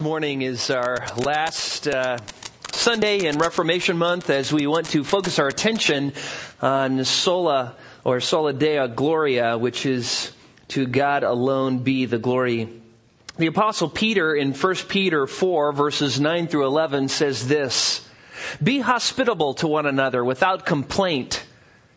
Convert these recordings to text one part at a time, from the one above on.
morning is our last uh, Sunday in Reformation Month as we want to focus our attention on sola or sola deo gloria, which is to God alone be the glory. The apostle Peter in 1 Peter 4 verses 9 through 11 says this, Be hospitable to one another without complaint,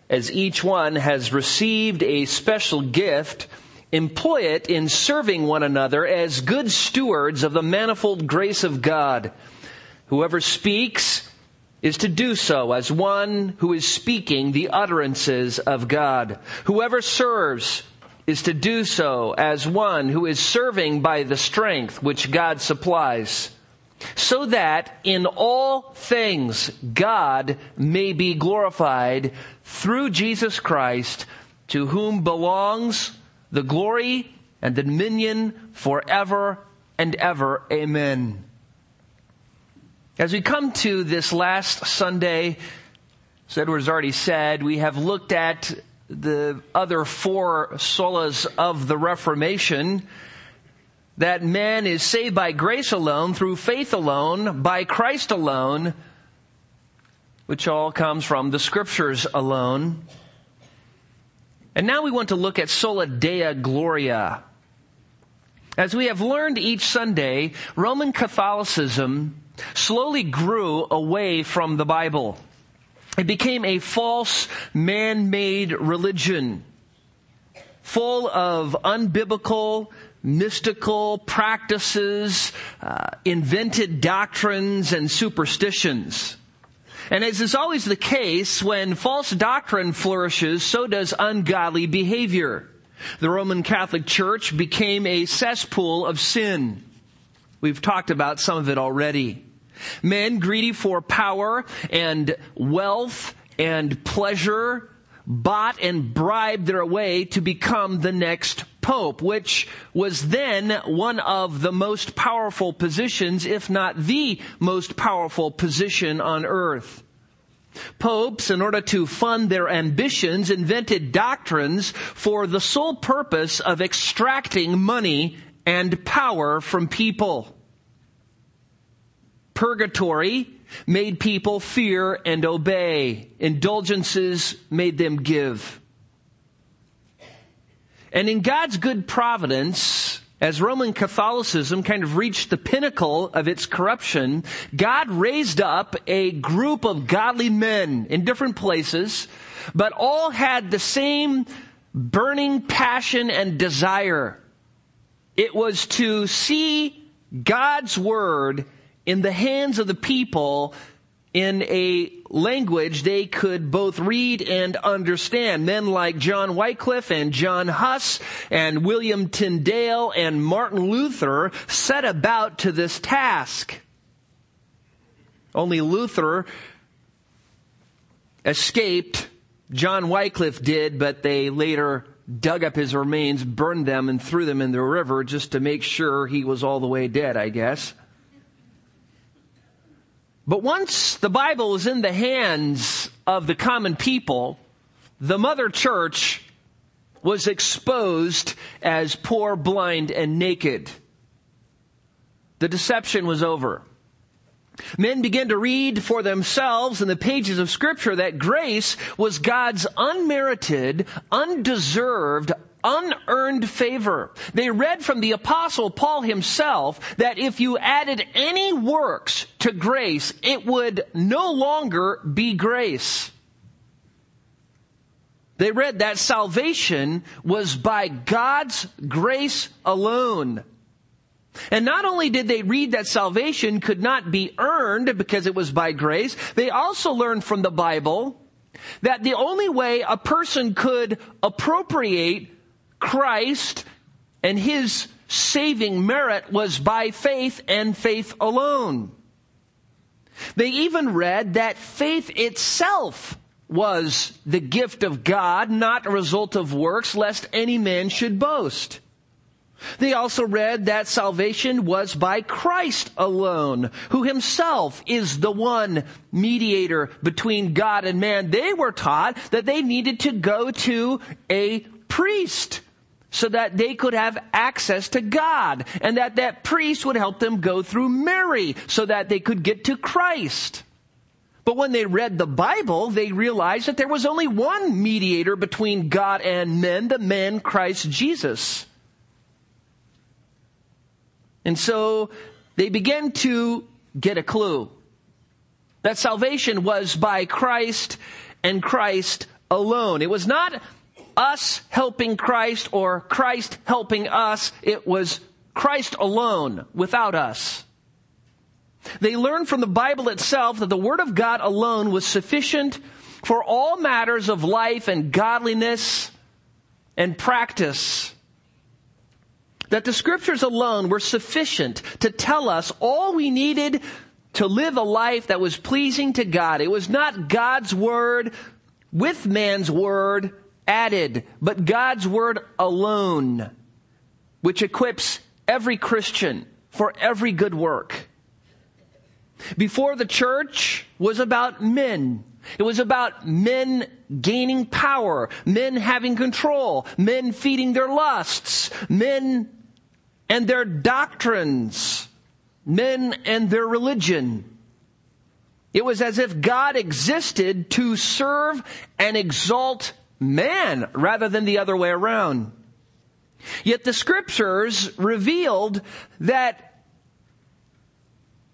as each one has received a special gift employ it in serving one another as good stewards of the manifold grace of God. Whoever speaks is to do so as one who is speaking the utterances of God. Whoever serves is to do so as one who is serving by the strength which God supplies. So that in all things God may be glorified through Jesus Christ, to whom belongs the glory and the dominion forever and ever. Amen. As we come to this last Sunday, as Edward has already said, we have looked at the other four solas of the Reformation. That man is saved by grace alone, through faith alone, by Christ alone, which all comes from the scriptures alone. And now we want to look at Sola Deo Gloria. As we have learned each Sunday, Roman Catholicism slowly grew away from the Bible. It became a false, man-made religion, full of unbiblical, mystical practices, uh, invented doctrines, and superstitions. And as is always the case, when false doctrine flourishes, so does ungodly behavior. The Roman Catholic Church became a cesspool of sin. We've talked about some of it already. Men greedy for power and wealth and pleasure bought and bribed their way to become the next pope, which was then one of the most powerful positions, if not the most powerful position on earth. Popes, in order to fund their ambitions, invented doctrines for the sole purpose of extracting money and power from people. Purgatory made people fear and obey. Indulgences made them give. And in God's good providence, as Roman Catholicism kind of reached the pinnacle of its corruption, God raised up a group of godly men in different places, but all had the same burning passion and desire. It was to see God's Word in the hands of the people in a language they could both read and understand. Men like John Wycliffe and John Huss and William Tyndale and Martin Luther set about to this task. Only Luther escaped. John Wycliffe did, but they later dug up his remains, burned them, and threw them in the river just to make sure he was all the way dead, I guess. But once the Bible was in the hands of the common people, the mother church was exposed as poor, blind, and naked. The deception was over. Men began to read for themselves in the pages of scripture that grace was God's unmerited, undeserved, unearned favor. They read from the apostle Paul himself that if you added any works to grace, it would no longer be grace. They read that salvation was by God's grace alone. And not only did they read that salvation could not be earned because it was by grace, they also learned from the Bible that the only way a person could appropriate Christ and his saving merit was by faith and faith alone. They even read that faith itself was the gift of God, not a result of works, lest any man should boast. They also read that salvation was by Christ alone, who himself is the one mediator between God and man. They were taught that they needed to go to a priest so that they could have access to God and that that priest would help them go through Mary so that they could get to Christ. But when they read the Bible, they realized that there was only one mediator between God and men, the man Christ Jesus. And so they began to get a clue that salvation was by Christ and Christ alone. It was not us helping Christ or Christ helping us. It was Christ alone without us. They learned from the Bible itself that the Word of God alone was sufficient for all matters of life and godliness and practice. That the Scriptures alone were sufficient to tell us all we needed to live a life that was pleasing to God. It was not God's Word with man's Word added, but God's Word alone, which equips every Christian for every good work. Before the church was about men. It was about men gaining power, men having control, men feeding their lusts, men and their doctrines, men and their religion. It was as if God existed to serve and exalt man rather than the other way around. Yet the scriptures revealed that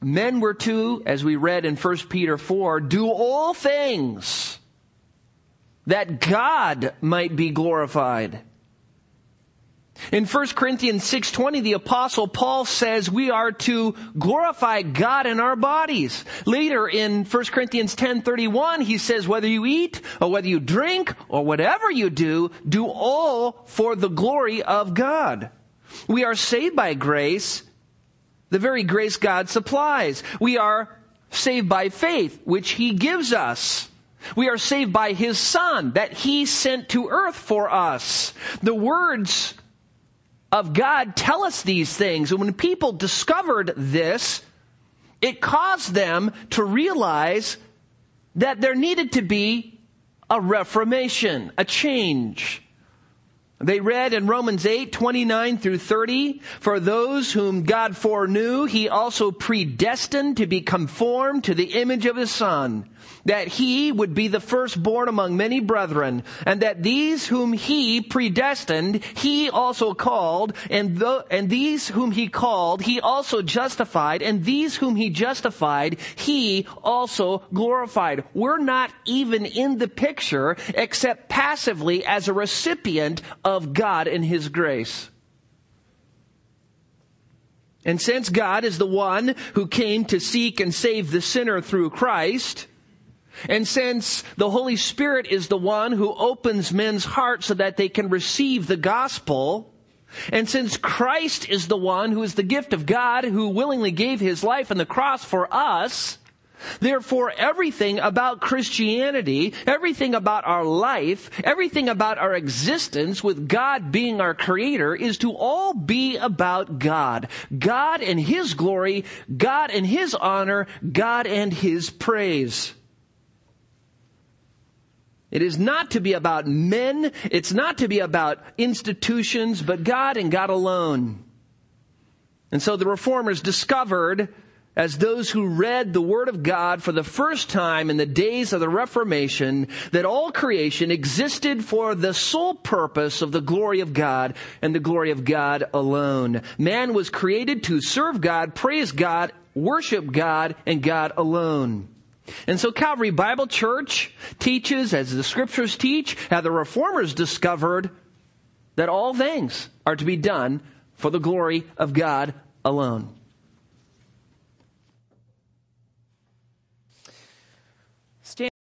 men were to, as we read in 1 Peter 4, do all things that God might be glorified. In 1 Corinthians 6:20 the apostle Paul says we are to glorify God in our bodies. Later in 1 Corinthians 10:31 he says whether you eat or whether you drink or whatever you do do all for the glory of God. We are saved by grace the very grace God supplies. We are saved by faith, which He gives us. We are saved by His Son that He sent to earth for us. The words of God tell us these things. And when people discovered this, it caused them to realize that there needed to be a reformation, a change. They read in Romans 8, 29 through 30, for those whom God foreknew, he also predestined to be conformed to the image of his son that he would be the firstborn among many brethren, and that these whom he predestined, he also called, and, the, and these whom he called, he also justified, and these whom he justified, he also glorified. We're not even in the picture except passively as a recipient of God and his grace. And since God is the one who came to seek and save the sinner through Christ, and since the Holy Spirit is the one who opens men's hearts so that they can receive the gospel, and since Christ is the one who is the gift of God who willingly gave his life on the cross for us, Therefore, everything about Christianity, everything about our life, everything about our existence with God being our creator is to all be about God. God and His glory, God and His honor, God and His praise. It is not to be about men. It's not to be about institutions, but God and God alone. And so the reformers discovered, as those who read the Word of God for the first time in the days of the Reformation, that all creation existed for the sole purpose of the glory of God and the glory of God alone. Man was created to serve God, praise God, worship God, and God alone. And so Calvary Bible Church teaches, as the scriptures teach, how the reformers discovered that all things are to be done for the glory of God alone.